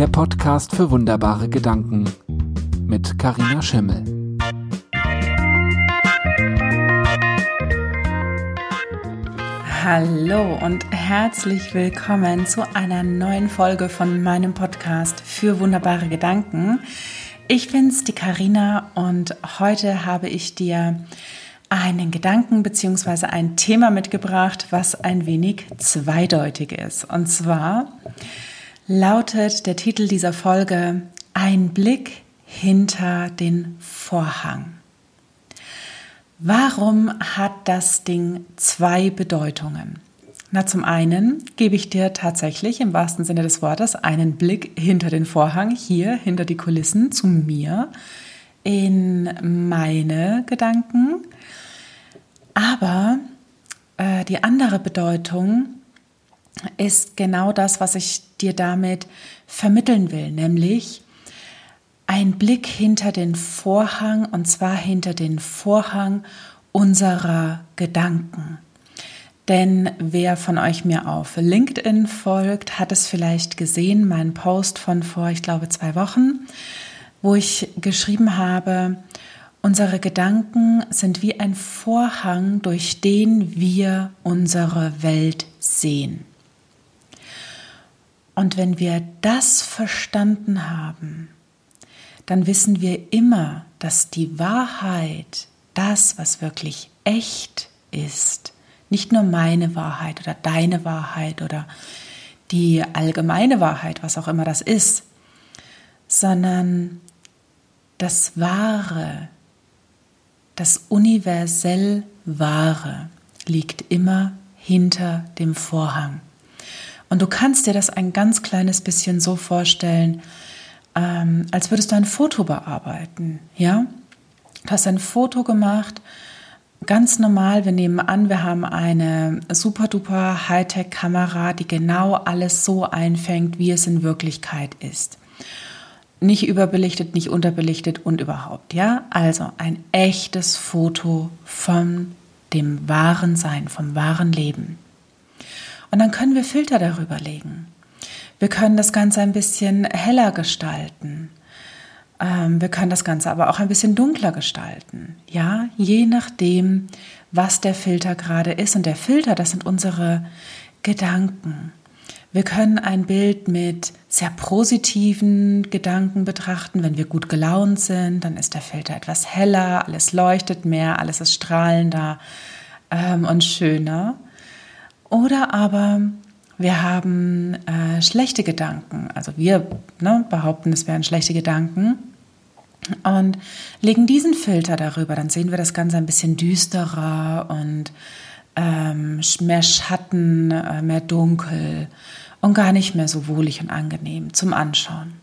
der Podcast für wunderbare Gedanken mit Karina Schimmel. Hallo und herzlich willkommen zu einer neuen Folge von meinem Podcast für wunderbare Gedanken. Ich bin's, die Karina, und heute habe ich dir einen Gedanken bzw. ein Thema mitgebracht, was ein wenig zweideutig ist. Und zwar lautet der Titel dieser Folge Ein Blick hinter den Vorhang. Warum hat das Ding zwei Bedeutungen? Na, zum einen gebe ich dir tatsächlich im wahrsten Sinne des Wortes einen Blick hinter den Vorhang, hier hinter die Kulissen zu mir, in meine Gedanken. Aber äh, die andere Bedeutung ist genau das, was ich dir damit vermitteln will, nämlich ein Blick hinter den Vorhang und zwar hinter den Vorhang unserer Gedanken. Denn wer von euch mir auf LinkedIn folgt, hat es vielleicht gesehen, meinen Post von vor, ich glaube, zwei Wochen, wo ich geschrieben habe, unsere Gedanken sind wie ein Vorhang, durch den wir unsere Welt sehen. Und wenn wir das verstanden haben, dann wissen wir immer, dass die Wahrheit, das, was wirklich echt ist, nicht nur meine Wahrheit oder deine Wahrheit oder die allgemeine Wahrheit, was auch immer das ist, sondern das Wahre, das universell Wahre liegt immer hinter dem Vorhang. Und du kannst dir das ein ganz kleines bisschen so vorstellen, ähm, als würdest du ein Foto bearbeiten. Ja, du hast ein Foto gemacht, ganz normal. Wir nehmen an, wir haben eine super duper Hightech-Kamera, die genau alles so einfängt, wie es in Wirklichkeit ist. Nicht überbelichtet, nicht unterbelichtet und überhaupt. Ja, also ein echtes Foto von dem wahren Sein, vom wahren Leben. Und dann können wir Filter darüber legen. Wir können das Ganze ein bisschen heller gestalten. Ähm, wir können das Ganze aber auch ein bisschen dunkler gestalten. Ja, je nachdem, was der Filter gerade ist. Und der Filter, das sind unsere Gedanken. Wir können ein Bild mit sehr positiven Gedanken betrachten. Wenn wir gut gelaunt sind, dann ist der Filter etwas heller, alles leuchtet mehr, alles ist strahlender ähm, und schöner. Oder aber wir haben äh, schlechte Gedanken. Also wir ne, behaupten, es wären schlechte Gedanken und legen diesen Filter darüber. Dann sehen wir das Ganze ein bisschen düsterer und ähm, mehr Schatten, äh, mehr dunkel und gar nicht mehr so wohlig und angenehm zum Anschauen.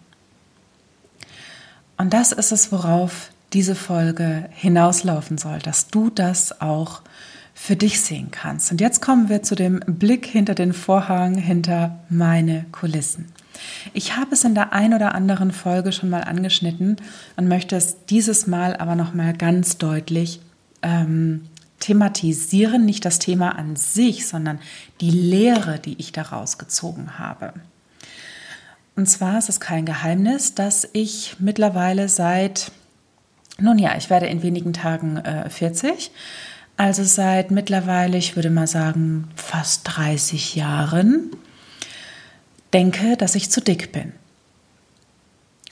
Und das ist es, worauf diese Folge hinauslaufen soll, dass du das auch für dich sehen kannst. Und jetzt kommen wir zu dem Blick hinter den Vorhang, hinter meine Kulissen. Ich habe es in der ein oder anderen Folge schon mal angeschnitten und möchte es dieses Mal aber noch mal ganz deutlich ähm, thematisieren. Nicht das Thema an sich, sondern die Lehre, die ich daraus gezogen habe. Und zwar ist es kein Geheimnis, dass ich mittlerweile seit, nun ja, ich werde in wenigen Tagen äh, 40 also seit mittlerweile, ich würde mal sagen, fast 30 Jahren denke, dass ich zu dick bin.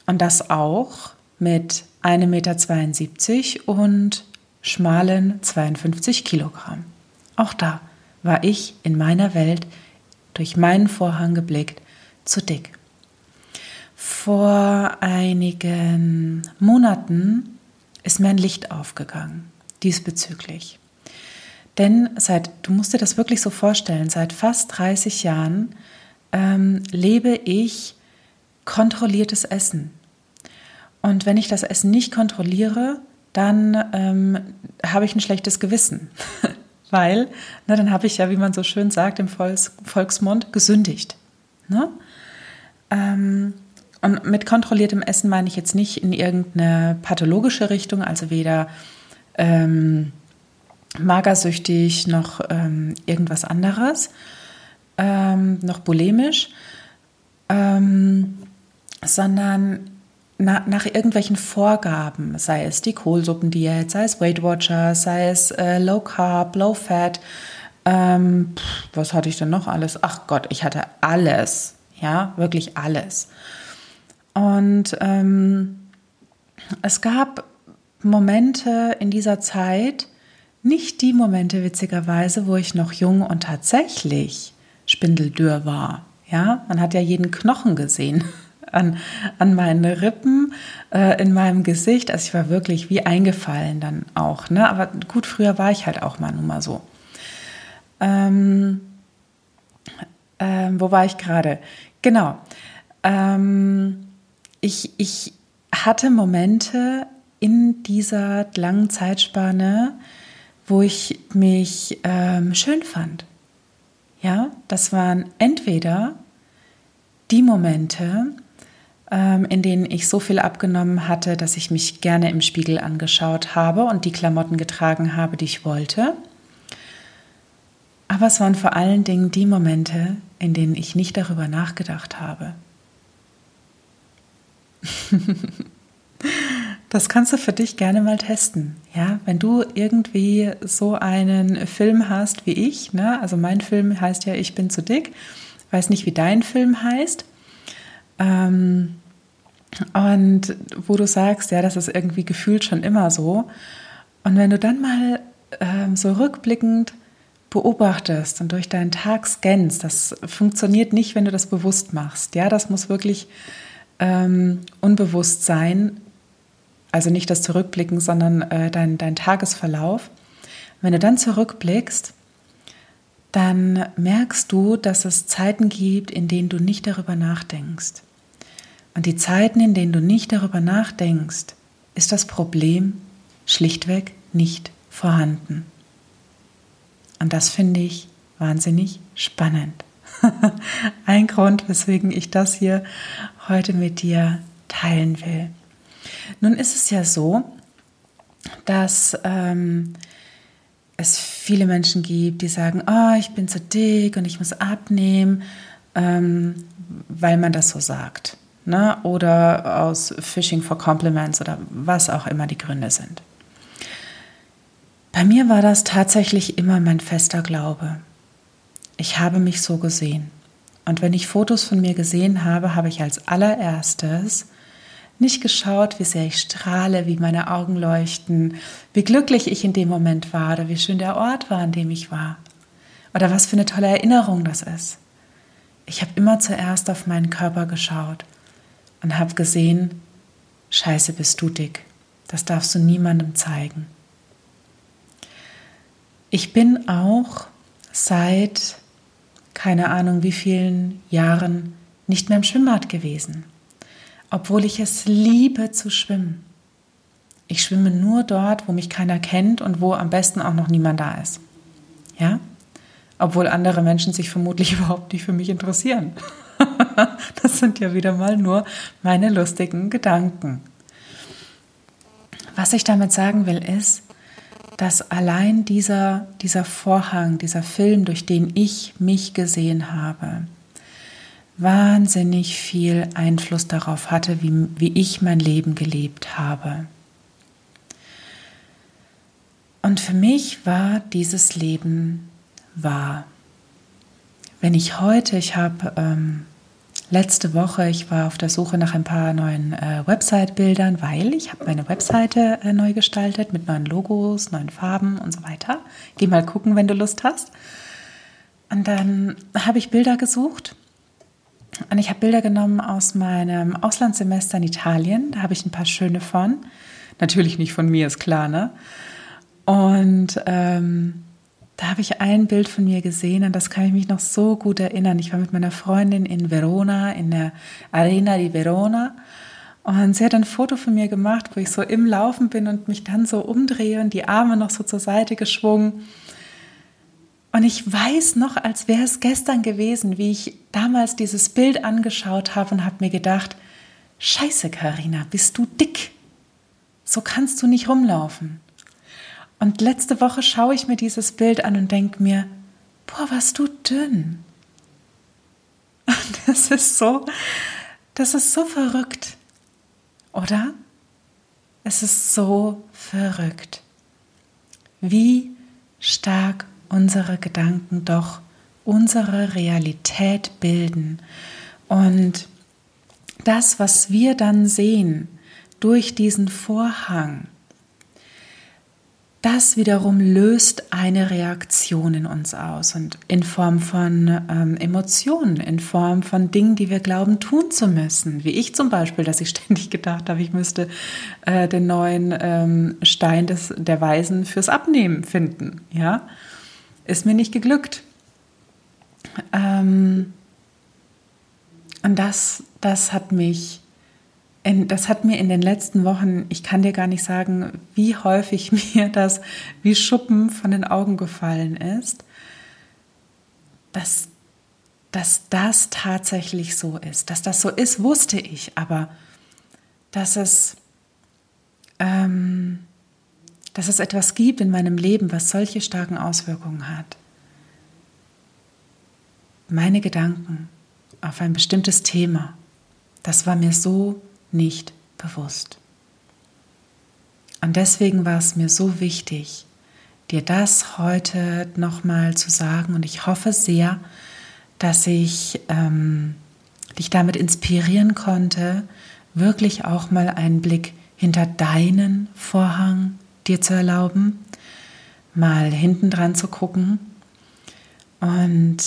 Und das auch mit 1,72 Meter und schmalen 52 Kilogramm. Auch da war ich in meiner Welt durch meinen Vorhang geblickt zu dick. Vor einigen Monaten ist mir ein Licht aufgegangen diesbezüglich. Denn seit, du musst dir das wirklich so vorstellen, seit fast 30 Jahren ähm, lebe ich kontrolliertes Essen. Und wenn ich das Essen nicht kontrolliere, dann ähm, habe ich ein schlechtes Gewissen. Weil, na, dann habe ich ja, wie man so schön sagt im Volks Volksmund, gesündigt. Ne? Ähm, und mit kontrolliertem Essen meine ich jetzt nicht in irgendeine pathologische Richtung, also weder ähm, magersüchtig, noch ähm, irgendwas anderes, ähm, noch bulimisch, ähm, sondern nach, nach irgendwelchen Vorgaben, sei es die Kohlsuppendiät, sei es Weight Watcher, sei es äh, Low Carb, Low Fat. Ähm, pff, was hatte ich denn noch alles? Ach Gott, ich hatte alles, ja, wirklich alles. Und ähm, es gab Momente in dieser Zeit, nicht die Momente witzigerweise, wo ich noch jung und tatsächlich spindeldürr war. Ja, man hat ja jeden Knochen gesehen an, an meinen Rippen, äh, in meinem Gesicht. Also ich war wirklich wie eingefallen dann auch. Ne? Aber gut, früher war ich halt auch mal nun mal so. Ähm, ähm, wo war ich gerade? Genau. Ähm, ich, ich hatte Momente in dieser langen Zeitspanne, wo ich mich ähm, schön fand. Ja, das waren entweder die Momente, ähm, in denen ich so viel abgenommen hatte, dass ich mich gerne im Spiegel angeschaut habe und die Klamotten getragen habe, die ich wollte. Aber es waren vor allen Dingen die Momente, in denen ich nicht darüber nachgedacht habe. Das kannst du für dich gerne mal testen. Ja, wenn du irgendwie so einen Film hast wie ich, ne? also mein Film heißt ja Ich bin zu dick, weiß nicht, wie dein Film heißt. Ähm, und wo du sagst, ja, das ist irgendwie gefühlt schon immer so. Und wenn du dann mal ähm, so rückblickend beobachtest und durch deinen Tag scannst, das funktioniert nicht, wenn du das bewusst machst. Ja, das muss wirklich ähm, unbewusst sein, also nicht das Zurückblicken, sondern äh, dein, dein Tagesverlauf. Wenn du dann zurückblickst, dann merkst du, dass es Zeiten gibt, in denen du nicht darüber nachdenkst. Und die Zeiten, in denen du nicht darüber nachdenkst, ist das Problem schlichtweg nicht vorhanden. Und das finde ich wahnsinnig spannend. Ein Grund, weswegen ich das hier heute mit dir teilen will. Nun ist es ja so, dass ähm, es viele Menschen gibt, die sagen, oh, ich bin zu dick und ich muss abnehmen, ähm, weil man das so sagt. Ne? Oder aus Fishing for Compliments oder was auch immer die Gründe sind. Bei mir war das tatsächlich immer mein fester Glaube. Ich habe mich so gesehen. Und wenn ich Fotos von mir gesehen habe, habe ich als allererstes nicht geschaut, wie sehr ich strahle, wie meine Augen leuchten, wie glücklich ich in dem Moment war oder wie schön der Ort war, an dem ich war. Oder was für eine tolle Erinnerung das ist. Ich habe immer zuerst auf meinen Körper geschaut und habe gesehen, scheiße bist du dick. Das darfst du niemandem zeigen. Ich bin auch seit keine Ahnung wie vielen Jahren nicht mehr im Schwimmbad gewesen obwohl ich es liebe zu schwimmen. Ich schwimme nur dort, wo mich keiner kennt und wo am besten auch noch niemand da ist. Ja? Obwohl andere Menschen sich vermutlich überhaupt nicht für mich interessieren. das sind ja wieder mal nur meine lustigen Gedanken. Was ich damit sagen will, ist, dass allein dieser, dieser Vorhang, dieser Film, durch den ich mich gesehen habe, wahnsinnig viel Einfluss darauf hatte, wie, wie ich mein Leben gelebt habe. Und für mich war dieses Leben wahr. Wenn ich heute, ich habe ähm, letzte Woche, ich war auf der Suche nach ein paar neuen äh, Website-Bildern, weil ich habe meine Webseite äh, neu gestaltet mit neuen Logos, neuen Farben und so weiter. Geh mal gucken, wenn du Lust hast. Und dann habe ich Bilder gesucht und ich habe Bilder genommen aus meinem Auslandssemester in Italien. Da habe ich ein paar schöne von. Natürlich nicht von mir, ist klar, ne? Und ähm, da habe ich ein Bild von mir gesehen und das kann ich mich noch so gut erinnern. Ich war mit meiner Freundin in Verona, in der Arena di Verona. Und sie hat ein Foto von mir gemacht, wo ich so im Laufen bin und mich dann so umdrehe und die Arme noch so zur Seite geschwungen. Und ich weiß noch, als wäre es gestern gewesen, wie ich damals dieses Bild angeschaut habe und habe mir gedacht, Scheiße, Karina, bist du dick? So kannst du nicht rumlaufen. Und letzte Woche schaue ich mir dieses Bild an und denke mir, boah, warst du dünn. Und das ist so, Das ist so verrückt, oder? Es ist so verrückt, wie stark unsere Gedanken doch unsere Realität bilden. Und das, was wir dann sehen durch diesen Vorhang, das wiederum löst eine Reaktion in uns aus und in Form von ähm, Emotionen, in Form von Dingen, die wir glauben tun zu müssen. Wie ich zum Beispiel, dass ich ständig gedacht habe, ich müsste äh, den neuen ähm, Stein des, der Weisen fürs Abnehmen finden. Ja, ist mir nicht geglückt. Ähm, und das, das hat mich das hat mir in den letzten Wochen, ich kann dir gar nicht sagen, wie häufig mir das wie Schuppen von den Augen gefallen ist, dass, dass das tatsächlich so ist. Dass das so ist, wusste ich, aber dass es, ähm, dass es etwas gibt in meinem Leben, was solche starken Auswirkungen hat. Meine Gedanken auf ein bestimmtes Thema, das war mir so nicht bewusst. Und deswegen war es mir so wichtig, dir das heute nochmal zu sagen. Und ich hoffe sehr, dass ich ähm, dich damit inspirieren konnte, wirklich auch mal einen Blick hinter deinen Vorhang dir zu erlauben, mal hinten dran zu gucken. Und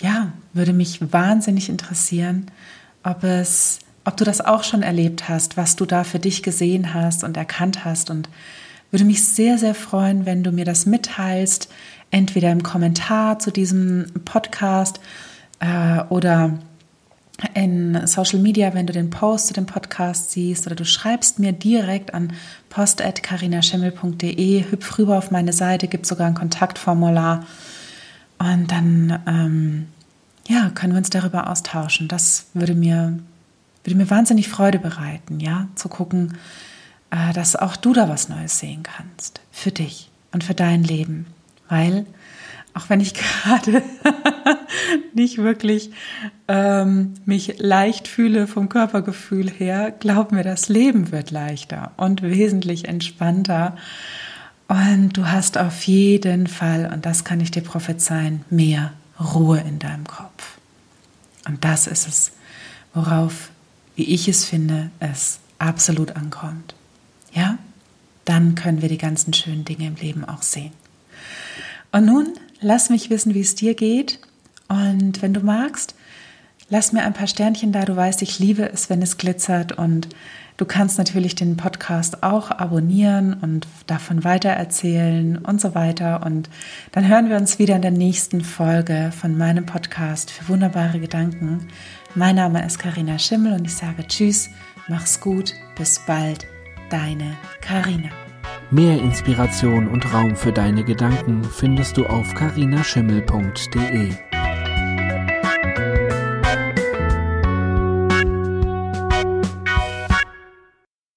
ja, würde mich wahnsinnig interessieren, ob es ob du das auch schon erlebt hast, was du da für dich gesehen hast und erkannt hast. Und würde mich sehr, sehr freuen, wenn du mir das mitteilst, entweder im Kommentar zu diesem Podcast äh, oder in Social Media, wenn du den Post zu dem Podcast siehst oder du schreibst mir direkt an post.carinaschimmel.de, hüpf rüber auf meine Seite, gibt sogar ein Kontaktformular und dann ähm, ja, können wir uns darüber austauschen. Das würde mir würde mir wahnsinnig Freude bereiten, ja, zu gucken, äh, dass auch du da was Neues sehen kannst. Für dich und für dein Leben. Weil, auch wenn ich gerade nicht wirklich ähm, mich leicht fühle vom Körpergefühl her, glaub mir, das Leben wird leichter und wesentlich entspannter. Und du hast auf jeden Fall, und das kann ich dir prophezeien, mehr Ruhe in deinem Kopf. Und das ist es, worauf wie ich es finde, es absolut ankommt. Ja? Dann können wir die ganzen schönen Dinge im Leben auch sehen. Und nun lass mich wissen, wie es dir geht. Und wenn du magst, lass mir ein paar Sternchen da. Du weißt, ich liebe es, wenn es glitzert. Und du kannst natürlich den Podcast auch abonnieren und davon weitererzählen und so weiter. Und dann hören wir uns wieder in der nächsten Folge von meinem Podcast für wunderbare Gedanken. Mein Name ist Karina Schimmel und ich sage Tschüss, mach's gut, bis bald, deine Karina. Mehr Inspiration und Raum für deine Gedanken findest du auf karinaschimmel.de.